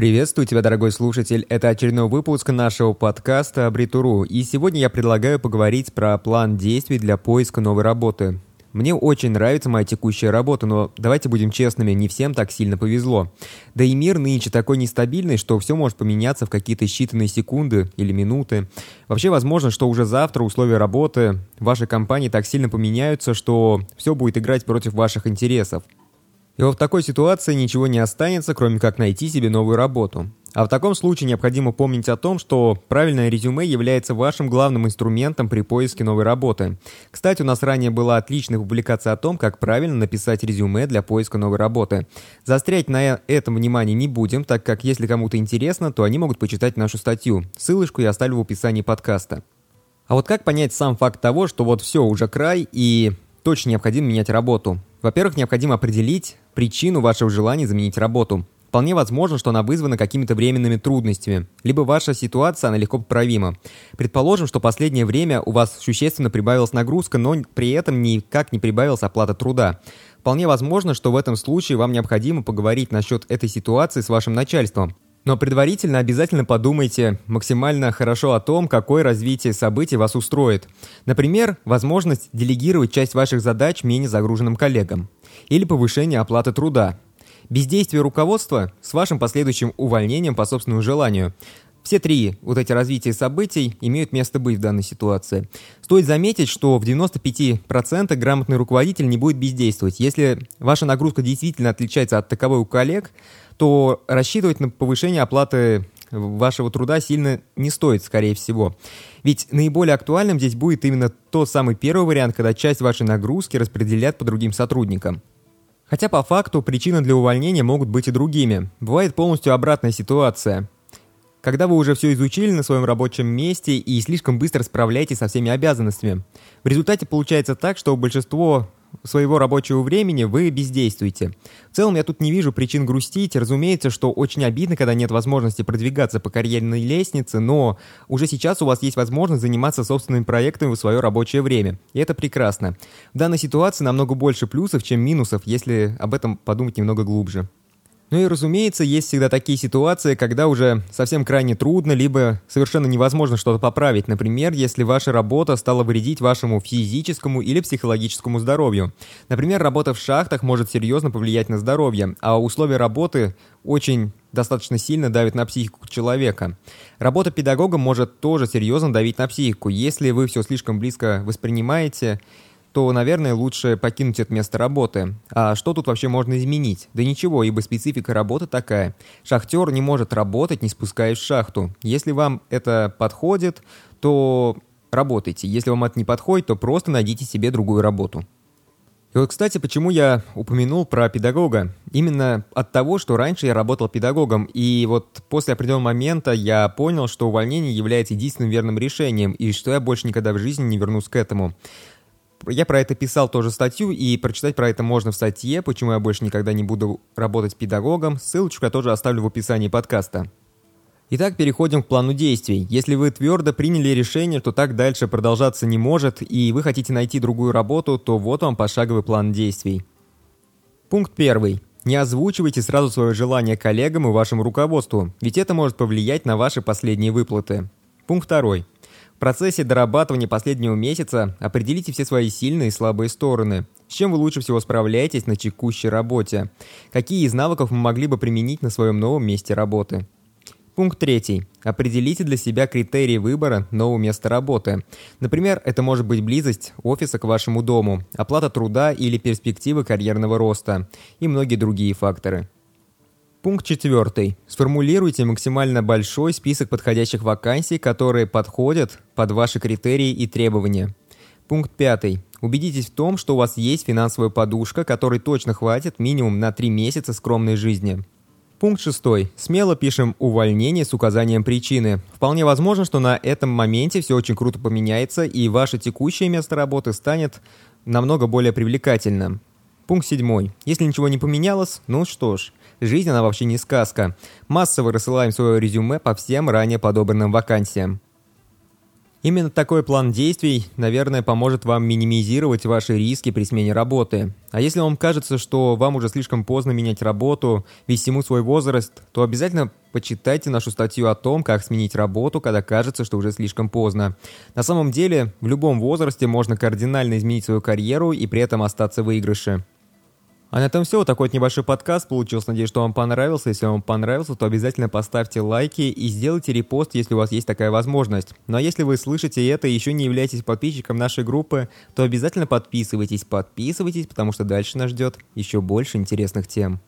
Приветствую тебя, дорогой слушатель. Это очередной выпуск нашего подкаста «Абритуру». И сегодня я предлагаю поговорить про план действий для поиска новой работы. Мне очень нравится моя текущая работа, но давайте будем честными, не всем так сильно повезло. Да и мир нынче такой нестабильный, что все может поменяться в какие-то считанные секунды или минуты. Вообще возможно, что уже завтра условия работы вашей компании так сильно поменяются, что все будет играть против ваших интересов. И вот в такой ситуации ничего не останется, кроме как найти себе новую работу. А в таком случае необходимо помнить о том, что правильное резюме является вашим главным инструментом при поиске новой работы. Кстати, у нас ранее была отличная публикация о том, как правильно написать резюме для поиска новой работы. Заострять на этом внимание не будем, так как если кому-то интересно, то они могут почитать нашу статью. Ссылочку я оставлю в описании подкаста. А вот как понять сам факт того, что вот все, уже край и точно необходимо менять работу? Во-первых, необходимо определить причину вашего желания заменить работу. Вполне возможно, что она вызвана какими-то временными трудностями, либо ваша ситуация, она легко поправима. Предположим, что последнее время у вас существенно прибавилась нагрузка, но при этом никак не прибавилась оплата труда. Вполне возможно, что в этом случае вам необходимо поговорить насчет этой ситуации с вашим начальством. Но предварительно обязательно подумайте максимально хорошо о том, какое развитие событий вас устроит. Например, возможность делегировать часть ваших задач менее загруженным коллегам. Или повышение оплаты труда. Бездействие руководства с вашим последующим увольнением по собственному желанию. Все три вот эти развития событий имеют место быть в данной ситуации. Стоит заметить, что в 95% грамотный руководитель не будет бездействовать. Если ваша нагрузка действительно отличается от таковой у коллег, то рассчитывать на повышение оплаты вашего труда сильно не стоит, скорее всего. Ведь наиболее актуальным здесь будет именно тот самый первый вариант, когда часть вашей нагрузки распределят по другим сотрудникам. Хотя по факту причины для увольнения могут быть и другими. Бывает полностью обратная ситуация. Когда вы уже все изучили на своем рабочем месте и слишком быстро справляетесь со всеми обязанностями. В результате получается так, что большинство своего рабочего времени вы бездействуете. В целом я тут не вижу причин грустить. Разумеется, что очень обидно, когда нет возможности продвигаться по карьерной лестнице, но уже сейчас у вас есть возможность заниматься собственными проектами в свое рабочее время. И это прекрасно. В данной ситуации намного больше плюсов, чем минусов, если об этом подумать немного глубже. Ну и разумеется, есть всегда такие ситуации, когда уже совсем крайне трудно, либо совершенно невозможно что-то поправить. Например, если ваша работа стала вредить вашему физическому или психологическому здоровью. Например, работа в шахтах может серьезно повлиять на здоровье, а условия работы очень достаточно сильно давят на психику человека. Работа педагогом может тоже серьезно давить на психику, если вы все слишком близко воспринимаете то, наверное, лучше покинуть это место работы. А что тут вообще можно изменить? Да ничего, ибо специфика работы такая. Шахтер не может работать, не спускаясь в шахту. Если вам это подходит, то работайте. Если вам это не подходит, то просто найдите себе другую работу. И вот, кстати, почему я упомянул про педагога? Именно от того, что раньше я работал педагогом, и вот после определенного момента я понял, что увольнение является единственным верным решением, и что я больше никогда в жизни не вернусь к этому. Я про это писал тоже статью, и прочитать про это можно в статье, почему я больше никогда не буду работать педагогом. Ссылочку я тоже оставлю в описании подкаста. Итак, переходим к плану действий. Если вы твердо приняли решение, что так дальше продолжаться не может, и вы хотите найти другую работу, то вот вам пошаговый план действий. Пункт первый. Не озвучивайте сразу свое желание коллегам и вашему руководству, ведь это может повлиять на ваши последние выплаты. Пункт второй процессе дорабатывания последнего месяца определите все свои сильные и слабые стороны. С чем вы лучше всего справляетесь на текущей работе? Какие из навыков вы могли бы применить на своем новом месте работы? Пункт третий. Определите для себя критерии выбора нового места работы. Например, это может быть близость офиса к вашему дому, оплата труда или перспективы карьерного роста и многие другие факторы. Пункт четвертый. Сформулируйте максимально большой список подходящих вакансий, которые подходят под ваши критерии и требования. Пункт пятый. Убедитесь в том, что у вас есть финансовая подушка, которой точно хватит минимум на 3 месяца скромной жизни. Пункт шестой. Смело пишем увольнение с указанием причины. Вполне возможно, что на этом моменте все очень круто поменяется, и ваше текущее место работы станет намного более привлекательным. Пункт седьмой. Если ничего не поменялось, ну что ж, Жизнь, она вообще не сказка. Массово рассылаем свое резюме по всем ранее подобранным вакансиям. Именно такой план действий, наверное, поможет вам минимизировать ваши риски при смене работы. А если вам кажется, что вам уже слишком поздно менять работу, ведь всему свой возраст, то обязательно почитайте нашу статью о том, как сменить работу, когда кажется, что уже слишком поздно. На самом деле, в любом возрасте можно кардинально изменить свою карьеру и при этом остаться в выигрыше. А на этом все. Вот такой вот небольшой подкаст получился. Надеюсь, что вам понравился. Если вам понравился, то обязательно поставьте лайки и сделайте репост, если у вас есть такая возможность. Ну а если вы слышите это и еще не являетесь подписчиком нашей группы, то обязательно подписывайтесь, подписывайтесь, потому что дальше нас ждет еще больше интересных тем.